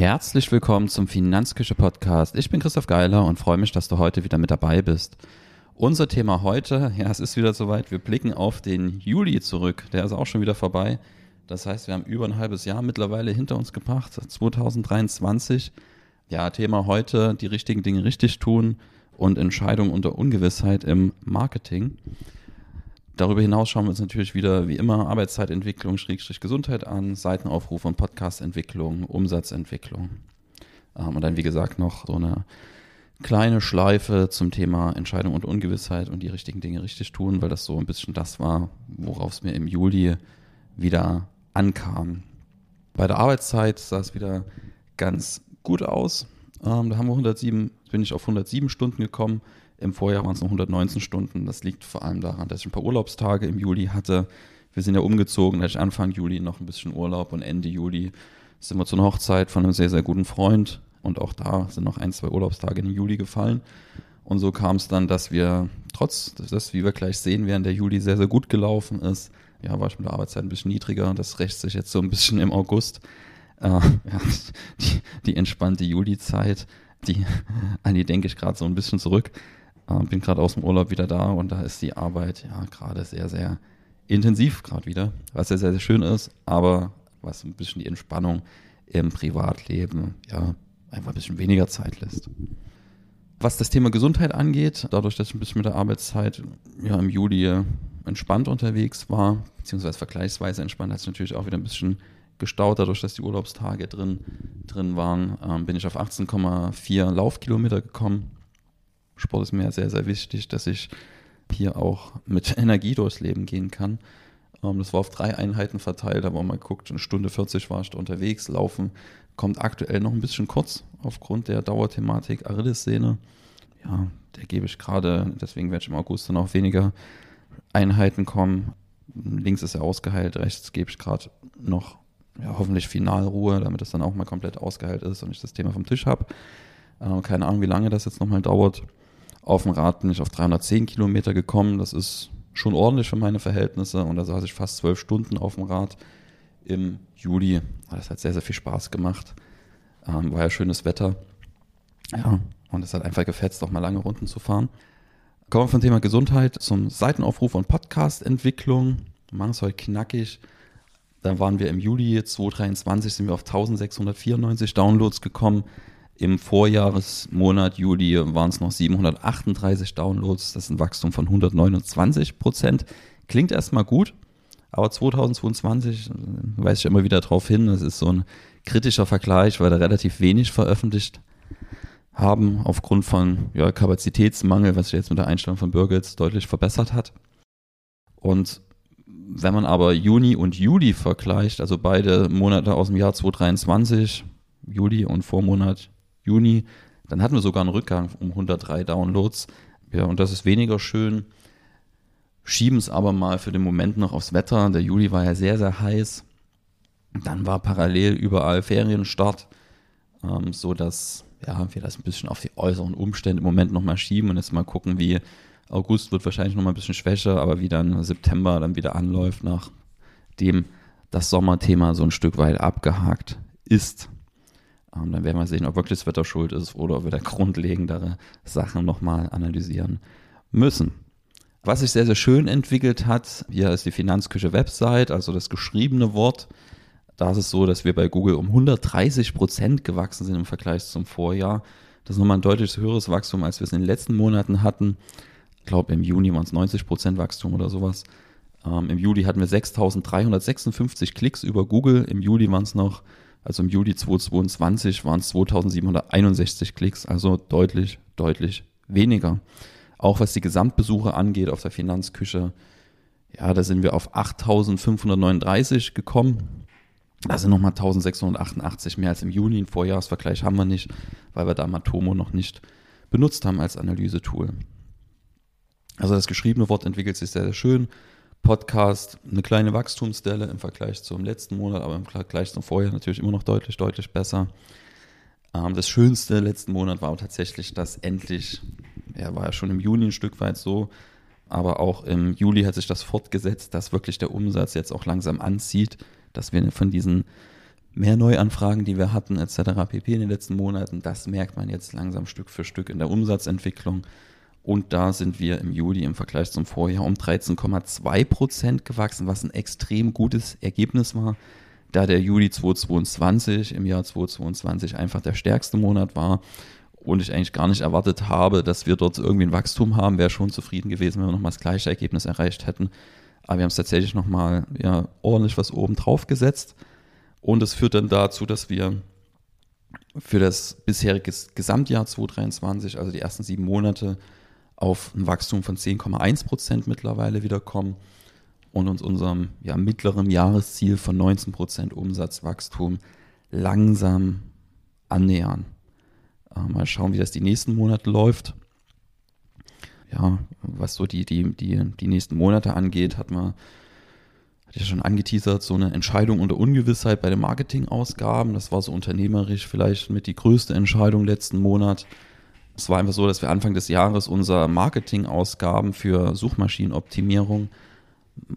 Herzlich willkommen zum Finanzküche Podcast. Ich bin Christoph Geiler und freue mich, dass du heute wieder mit dabei bist. Unser Thema heute, ja, es ist wieder soweit, wir blicken auf den Juli zurück. Der ist auch schon wieder vorbei. Das heißt, wir haben über ein halbes Jahr mittlerweile hinter uns gebracht, 2023. Ja, Thema heute, die richtigen Dinge richtig tun und Entscheidungen unter Ungewissheit im Marketing. Darüber hinaus schauen wir uns natürlich wieder, wie immer, Arbeitszeitentwicklung, Schrägstrich Gesundheit an, Seitenaufrufe und Podcastentwicklung, Umsatzentwicklung. Ähm, und dann, wie gesagt, noch so eine kleine Schleife zum Thema Entscheidung und Ungewissheit und die richtigen Dinge richtig tun, weil das so ein bisschen das war, worauf es mir im Juli wieder ankam. Bei der Arbeitszeit sah es wieder ganz gut aus. Ähm, da haben wir 107, bin ich auf 107 Stunden gekommen. Im Vorjahr waren es noch 119 Stunden. Das liegt vor allem daran, dass ich ein paar Urlaubstage im Juli hatte. Wir sind ja umgezogen, da hatte ich Anfang Juli noch ein bisschen Urlaub und Ende Juli sind wir zu einer Hochzeit von einem sehr, sehr guten Freund. Und auch da sind noch ein, zwei Urlaubstage den Juli gefallen. Und so kam es dann, dass wir, trotz dass, wie wir gleich sehen werden, der Juli sehr, sehr gut gelaufen ist. Ja, war ich mit der Arbeitszeit ein bisschen niedriger. Das rächt sich jetzt so ein bisschen im August. Äh, ja, die, die entspannte Juli-Zeit, die, an die denke ich gerade so ein bisschen zurück. Äh, bin gerade aus dem Urlaub wieder da und da ist die Arbeit ja gerade sehr, sehr intensiv gerade wieder, was ja sehr, sehr schön ist, aber was ein bisschen die Entspannung im Privatleben ja einfach ein bisschen weniger Zeit lässt. Was das Thema Gesundheit angeht, dadurch, dass ich ein bisschen mit der Arbeitszeit ja im Juli entspannt unterwegs war, beziehungsweise vergleichsweise entspannt, hat es natürlich auch wieder ein bisschen gestaut, dadurch, dass die Urlaubstage drin, drin waren, ähm, bin ich auf 18,4 Laufkilometer gekommen. Sport ist mir sehr, sehr wichtig, dass ich hier auch mit Energie durchs Leben gehen kann. Ähm, das war auf drei Einheiten verteilt, aber man guckt, eine Stunde 40 war ich da unterwegs. Laufen kommt aktuell noch ein bisschen kurz aufgrund der Dauerthematik Achillessehne. Ja, der gebe ich gerade, deswegen werde ich im August dann auch weniger Einheiten kommen. Links ist er ausgeheilt, rechts gebe ich gerade noch ja, hoffentlich Finalruhe, damit es dann auch mal komplett ausgeheilt ist und ich das Thema vom Tisch habe. Äh, keine Ahnung, wie lange das jetzt nochmal dauert. Auf dem Rad bin ich auf 310 Kilometer gekommen. Das ist schon ordentlich für meine Verhältnisse. Und da saß ich fast zwölf Stunden auf dem Rad im Juli. Das hat sehr, sehr viel Spaß gemacht. Ähm, war ja schönes Wetter. Ja, und es hat einfach gefetzt, auch mal lange Runden zu fahren. Kommen wir vom Thema Gesundheit zum Seitenaufruf und Podcast-Entwicklung. Machen es heute knackig. Da waren wir im Juli 2023, sind wir auf 1694 Downloads gekommen. Im Vorjahresmonat Juli waren es noch 738 Downloads. Das ist ein Wachstum von 129 Prozent. Klingt erstmal gut, aber 2022 äh, weise ich immer wieder darauf hin, das ist so ein kritischer Vergleich, weil da relativ wenig veröffentlicht haben aufgrund von ja, Kapazitätsmangel, was sich jetzt mit der Einstellung von Birgits deutlich verbessert hat. Und wenn man aber Juni und Juli vergleicht, also beide Monate aus dem Jahr 2023, Juli und Vormonat Juni. Dann hatten wir sogar einen Rückgang um 103 Downloads. Ja, und das ist weniger schön. Schieben es aber mal für den Moment noch aufs Wetter. Der Juli war ja sehr, sehr heiß. Dann war parallel überall Ferienstart, ähm, so dass ja, wir das ein bisschen auf die äußeren Umstände im Moment nochmal schieben und jetzt mal gucken, wie August wird wahrscheinlich nochmal ein bisschen schwächer, aber wie dann September dann wieder anläuft, nachdem das Sommerthema so ein Stück weit abgehakt ist. Ähm, dann werden wir sehen, ob wirklich das Wetter schuld ist oder ob wir da grundlegendere Sachen nochmal analysieren müssen. Was sich sehr, sehr schön entwickelt hat, hier ist die Finanzküche Website, also das geschriebene Wort. Da ist es so, dass wir bei Google um 130 Prozent gewachsen sind im Vergleich zum Vorjahr. Das ist nochmal ein deutlich höheres Wachstum, als wir es in den letzten Monaten hatten. Ich glaube, im Juni waren es 90 Prozent Wachstum oder sowas. Ähm, Im Juli hatten wir 6.356 Klicks über Google. Im Juli waren es noch also im Juli 2022 waren es 2761 Klicks, also deutlich, deutlich weniger. Auch was die Gesamtbesuche angeht auf der Finanzküche, ja, da sind wir auf 8539 gekommen. Da sind nochmal 1688 mehr als im Juni. Ein Vorjahresvergleich haben wir nicht, weil wir da Matomo noch nicht benutzt haben als Analysetool. Also das geschriebene Wort entwickelt sich sehr, sehr schön. Podcast eine kleine Wachstumsdelle im Vergleich zum letzten Monat, aber im Vergleich zum Vorjahr natürlich immer noch deutlich, deutlich besser. Ähm, das Schönste letzten Monat war tatsächlich, dass endlich, ja, war ja schon im Juni ein Stück weit so, aber auch im Juli hat sich das fortgesetzt, dass wirklich der Umsatz jetzt auch langsam anzieht, dass wir von diesen mehr Neuanfragen, die wir hatten, etc. pp. in den letzten Monaten. Das merkt man jetzt langsam Stück für Stück in der Umsatzentwicklung. Und da sind wir im Juli im Vergleich zum Vorjahr um 13,2 Prozent gewachsen, was ein extrem gutes Ergebnis war, da der Juli 2022 im Jahr 2022 einfach der stärkste Monat war und ich eigentlich gar nicht erwartet habe, dass wir dort irgendwie ein Wachstum haben, wäre schon zufrieden gewesen, wenn wir nochmal das gleiche Ergebnis erreicht hätten. Aber wir haben es tatsächlich nochmal ja, ordentlich was oben drauf gesetzt. Und es führt dann dazu, dass wir für das bisherige Gesamtjahr 2023, also die ersten sieben Monate, auf ein Wachstum von 10,1 Prozent mittlerweile wiederkommen und uns unserem ja, mittleren Jahresziel von 19 Prozent Umsatzwachstum langsam annähern. Äh, mal schauen, wie das die nächsten Monate läuft. Ja, was so die, die, die, die nächsten Monate angeht, hat man, ich ja schon angeteasert, so eine Entscheidung unter Ungewissheit bei den Marketingausgaben. Das war so unternehmerisch vielleicht mit die größte Entscheidung letzten Monat. Es war einfach so, dass wir Anfang des Jahres unsere Marketingausgaben für Suchmaschinenoptimierung,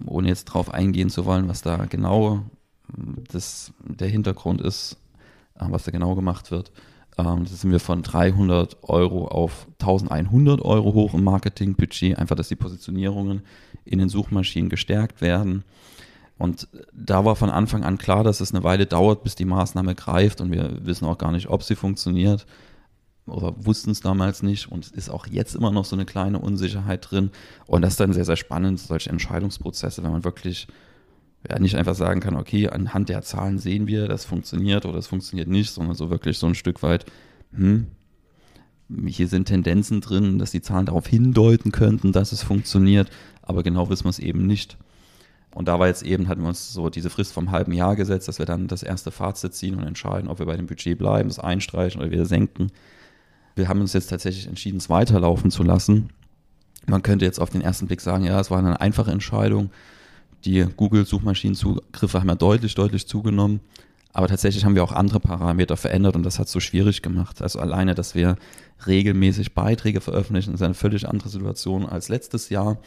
ohne jetzt darauf eingehen zu wollen, was da genau das, der Hintergrund ist, äh, was da genau gemacht wird, ähm, da sind wir von 300 Euro auf 1100 Euro hoch im Marketingbudget, einfach, dass die Positionierungen in den Suchmaschinen gestärkt werden. Und da war von Anfang an klar, dass es eine Weile dauert, bis die Maßnahme greift und wir wissen auch gar nicht, ob sie funktioniert oder wussten es damals nicht und ist auch jetzt immer noch so eine kleine Unsicherheit drin. Und das ist dann sehr, sehr spannend, solche Entscheidungsprozesse, wenn man wirklich ja, nicht einfach sagen kann, okay, anhand der Zahlen sehen wir, das funktioniert oder das funktioniert nicht, sondern so wirklich so ein Stück weit, hm, hier sind Tendenzen drin, dass die Zahlen darauf hindeuten könnten, dass es funktioniert, aber genau wissen wir es eben nicht. Und da war jetzt eben, hatten wir uns so diese Frist vom halben Jahr gesetzt, dass wir dann das erste Fazit ziehen und entscheiden, ob wir bei dem Budget bleiben, es einstreichen oder wieder senken. Wir haben uns jetzt tatsächlich entschieden, es weiterlaufen zu lassen. Man könnte jetzt auf den ersten Blick sagen, ja, es war eine einfache Entscheidung die Google-Suchmaschinenzugriffe haben ja deutlich, deutlich zugenommen. Aber tatsächlich haben wir auch andere Parameter verändert und das hat es so schwierig gemacht. Also alleine, dass wir regelmäßig Beiträge veröffentlichen, ist eine völlig andere Situation als letztes Jahr.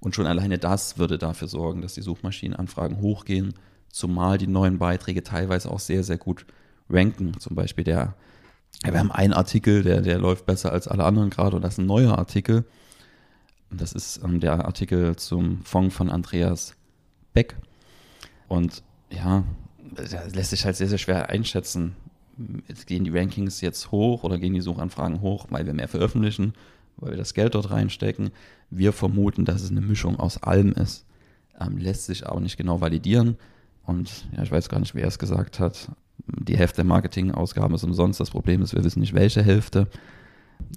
Und schon alleine das würde dafür sorgen, dass die Suchmaschinenanfragen hochgehen, zumal die neuen Beiträge teilweise auch sehr, sehr gut ranken. Zum Beispiel der, ja, wir haben einen Artikel, der, der läuft besser als alle anderen gerade und das ist ein neuer Artikel. Das ist ähm, der Artikel zum Fonds von Andreas Beck. Und ja, das lässt sich halt sehr, sehr schwer einschätzen. Jetzt gehen die Rankings jetzt hoch oder gehen die Suchanfragen hoch, weil wir mehr veröffentlichen, weil wir das Geld dort reinstecken. Wir vermuten, dass es eine Mischung aus allem ist. Ähm, lässt sich auch nicht genau validieren. Und ja, ich weiß gar nicht, wer es gesagt hat. Die Hälfte der Marketingausgaben ist umsonst. Das Problem ist, wir wissen nicht, welche Hälfte.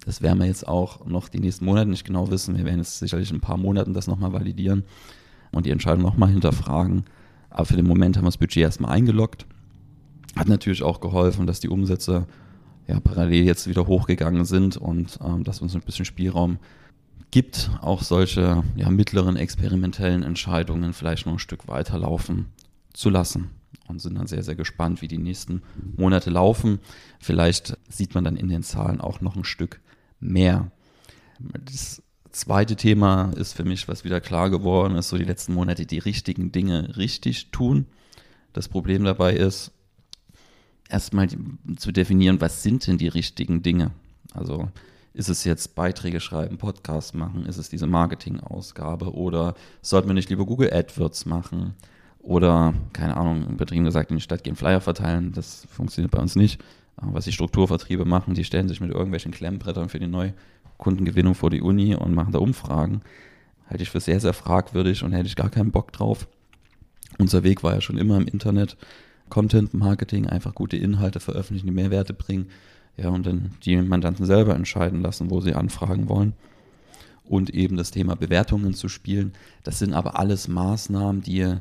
Das werden wir jetzt auch noch die nächsten Monate nicht genau wissen. Wir werden jetzt sicherlich in ein paar Monaten das nochmal validieren und die Entscheidung nochmal hinterfragen. Aber für den Moment haben wir das Budget erstmal eingeloggt. Hat natürlich auch geholfen, dass die Umsätze ja parallel jetzt wieder hochgegangen sind und ähm, dass uns ein bisschen Spielraum gibt, auch solche ja, mittleren experimentellen Entscheidungen vielleicht noch ein Stück weiterlaufen zu lassen. Und sind dann sehr, sehr gespannt, wie die nächsten Monate laufen. Vielleicht sieht man dann in den Zahlen auch noch ein Stück mehr. Das zweite Thema ist für mich, was wieder klar geworden ist, so die letzten Monate die richtigen Dinge richtig tun. Das Problem dabei ist, erstmal zu definieren, was sind denn die richtigen Dinge? Also ist es jetzt Beiträge schreiben, Podcasts machen, ist es diese Marketingausgabe oder sollten wir nicht lieber Google AdWords machen? Oder, keine Ahnung, übertrieben gesagt, in die Stadt gehen Flyer verteilen, das funktioniert bei uns nicht. Aber was die Strukturvertriebe machen, die stellen sich mit irgendwelchen Klemmbrettern für die neue Kundengewinnung vor die Uni und machen da Umfragen. Halte ich für sehr, sehr fragwürdig und hätte ich gar keinen Bock drauf. Unser Weg war ja schon immer im Internet. Content Marketing, einfach gute Inhalte veröffentlichen, die Mehrwerte bringen. Ja, und dann die Mandanten selber entscheiden lassen, wo sie anfragen wollen. Und eben das Thema Bewertungen zu spielen. Das sind aber alles Maßnahmen, die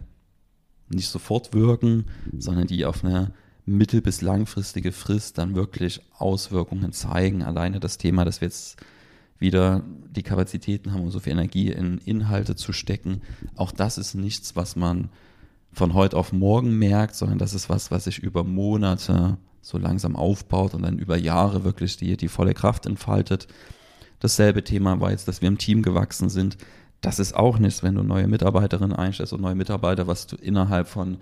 nicht sofort wirken, sondern die auf eine mittel- bis langfristige Frist dann wirklich Auswirkungen zeigen. Alleine das Thema, dass wir jetzt wieder die Kapazitäten haben, um so viel Energie in Inhalte zu stecken. Auch das ist nichts, was man von heute auf morgen merkt, sondern das ist was, was sich über Monate so langsam aufbaut und dann über Jahre wirklich die, die volle Kraft entfaltet. Dasselbe Thema war jetzt, dass wir im Team gewachsen sind. Das ist auch nichts, wenn du neue Mitarbeiterinnen einstellst und neue Mitarbeiter, was du innerhalb von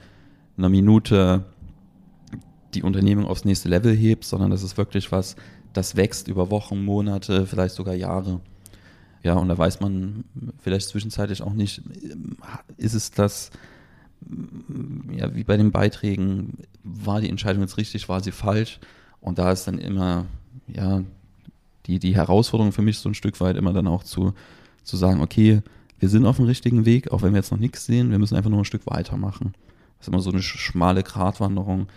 einer Minute die Unternehmung aufs nächste Level hebt, sondern das ist wirklich was, das wächst über Wochen, Monate, vielleicht sogar Jahre. Ja, und da weiß man vielleicht zwischenzeitlich auch nicht, ist es das, ja, wie bei den Beiträgen, war die Entscheidung jetzt richtig, war sie falsch? Und da ist dann immer, ja, die, die Herausforderung für mich so ein Stück weit immer dann auch zu, zu sagen, okay, wir sind auf dem richtigen Weg, auch wenn wir jetzt noch nichts sehen, wir müssen einfach nur ein Stück weitermachen. Das ist immer so eine schmale Gratwanderung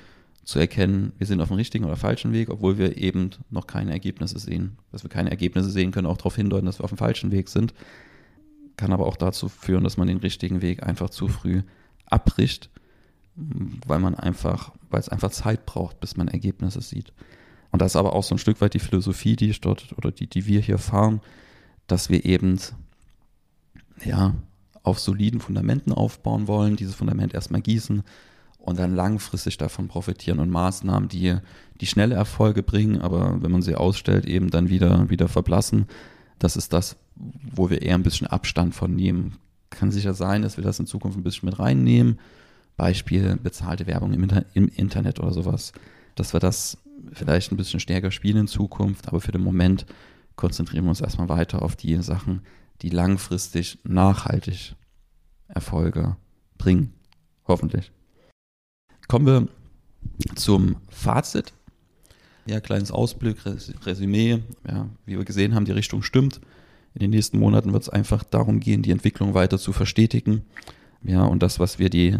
zu erkennen, wir sind auf dem richtigen oder falschen Weg, obwohl wir eben noch keine Ergebnisse sehen. Dass wir keine Ergebnisse sehen können, auch darauf hindeuten, dass wir auf dem falschen Weg sind. Kann aber auch dazu führen, dass man den richtigen Weg einfach zu früh abbricht, weil man einfach, weil es einfach Zeit braucht, bis man Ergebnisse sieht. Und das ist aber auch so ein Stück weit die Philosophie, die ich dort oder die, die wir hier fahren, dass wir eben ja auf soliden Fundamenten aufbauen wollen, dieses Fundament erstmal gießen und dann langfristig davon profitieren und Maßnahmen, die, die schnelle Erfolge bringen, aber wenn man sie ausstellt, eben dann wieder, wieder verblassen. Das ist das, wo wir eher ein bisschen Abstand von nehmen. Kann sicher sein, dass wir das in Zukunft ein bisschen mit reinnehmen. Beispiel bezahlte Werbung im, Inter im Internet oder sowas. Dass wir das vielleicht ein bisschen stärker spielen in Zukunft, aber für den Moment konzentrieren wir uns erstmal weiter auf die Sachen, die langfristig nachhaltig Erfolge bringen. Hoffentlich. Kommen wir zum Fazit. Ja, kleines Ausblick, Resümee. Ja, wie wir gesehen haben, die Richtung stimmt. In den nächsten Monaten wird es einfach darum gehen, die Entwicklung weiter zu verstetigen. Ja, und das, was wir die,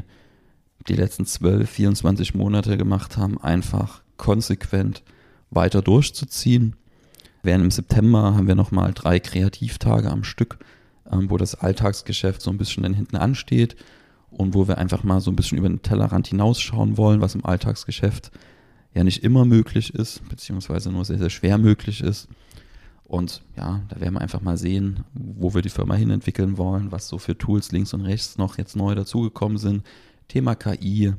die letzten 12, 24 Monate gemacht haben, einfach konsequent weiter durchzuziehen. Während im September haben wir nochmal drei Kreativtage am Stück, ähm, wo das Alltagsgeschäft so ein bisschen dann hinten ansteht und wo wir einfach mal so ein bisschen über den Tellerrand hinausschauen wollen, was im Alltagsgeschäft ja nicht immer möglich ist, beziehungsweise nur sehr, sehr schwer möglich ist. Und ja, da werden wir einfach mal sehen, wo wir die Firma hinentwickeln wollen, was so für Tools links und rechts noch jetzt neu dazugekommen sind. Thema KI,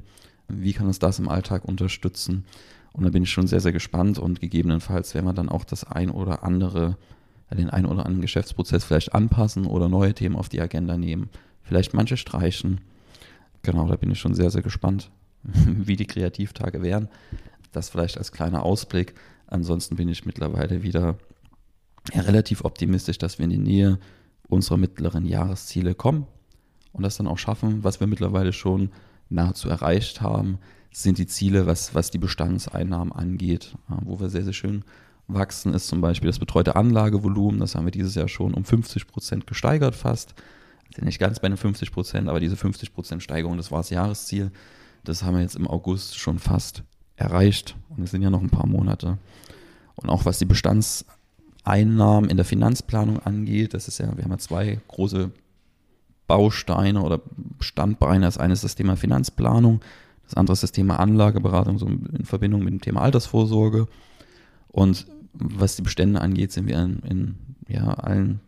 wie kann uns das im Alltag unterstützen? Und da bin ich schon sehr, sehr gespannt und gegebenenfalls werden wir dann auch das ein oder andere, den ein oder anderen Geschäftsprozess vielleicht anpassen oder neue Themen auf die Agenda nehmen. Vielleicht manche streichen Genau, da bin ich schon sehr, sehr gespannt, wie die Kreativtage wären. Das vielleicht als kleiner Ausblick. Ansonsten bin ich mittlerweile wieder relativ optimistisch, dass wir in die Nähe unserer mittleren Jahresziele kommen und das dann auch schaffen, was wir mittlerweile schon nahezu erreicht haben, sind die Ziele, was, was die Bestandseinnahmen angeht, wo wir sehr, sehr schön wachsen, ist zum Beispiel das betreute Anlagevolumen. Das haben wir dieses Jahr schon um 50 Prozent gesteigert fast sind nicht ganz bei den 50 Prozent, aber diese 50 Prozent Steigerung, das war das Jahresziel. Das haben wir jetzt im August schon fast erreicht. Und es sind ja noch ein paar Monate. Und auch was die Bestandseinnahmen in der Finanzplanung angeht, das ist ja, wir haben ja zwei große Bausteine oder Standbeine. Das eine ist das Thema Finanzplanung, das andere ist das Thema Anlageberatung, so in Verbindung mit dem Thema Altersvorsorge. Und was die Bestände angeht, sind wir in, in ja, allen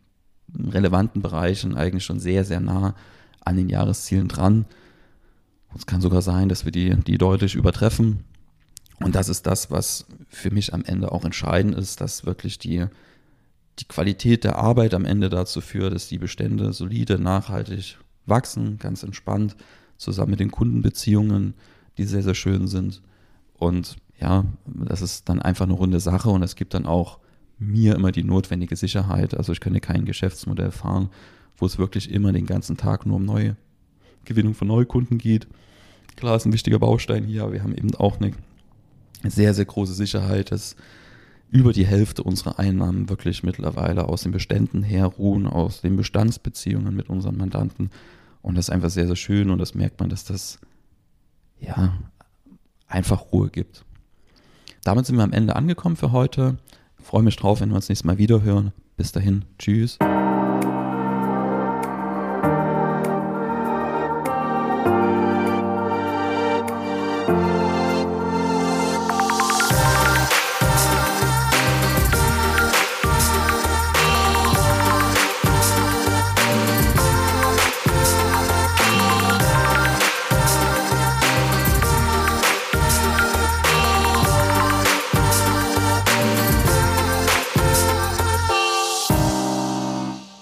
relevanten Bereichen eigentlich schon sehr, sehr nah an den Jahreszielen dran. Es kann sogar sein, dass wir die, die deutlich übertreffen. Und das ist das, was für mich am Ende auch entscheidend ist, dass wirklich die, die Qualität der Arbeit am Ende dazu führt, dass die Bestände solide, nachhaltig wachsen, ganz entspannt, zusammen mit den Kundenbeziehungen, die sehr, sehr schön sind. Und ja, das ist dann einfach eine runde Sache und es gibt dann auch mir immer die notwendige Sicherheit. Also ich könnte kein Geschäftsmodell fahren, wo es wirklich immer den ganzen Tag nur um neue Gewinnung von Neukunden geht. Klar ist ein wichtiger Baustein hier, aber wir haben eben auch eine sehr, sehr große Sicherheit, dass über die Hälfte unserer Einnahmen wirklich mittlerweile aus den Beständen herruhen, aus den Bestandsbeziehungen mit unseren Mandanten. Und das ist einfach sehr, sehr schön und das merkt man, dass das ja einfach Ruhe gibt. Damit sind wir am Ende angekommen für heute. Freue mich drauf, wenn wir uns nächstes Mal wieder hören. Bis dahin, tschüss.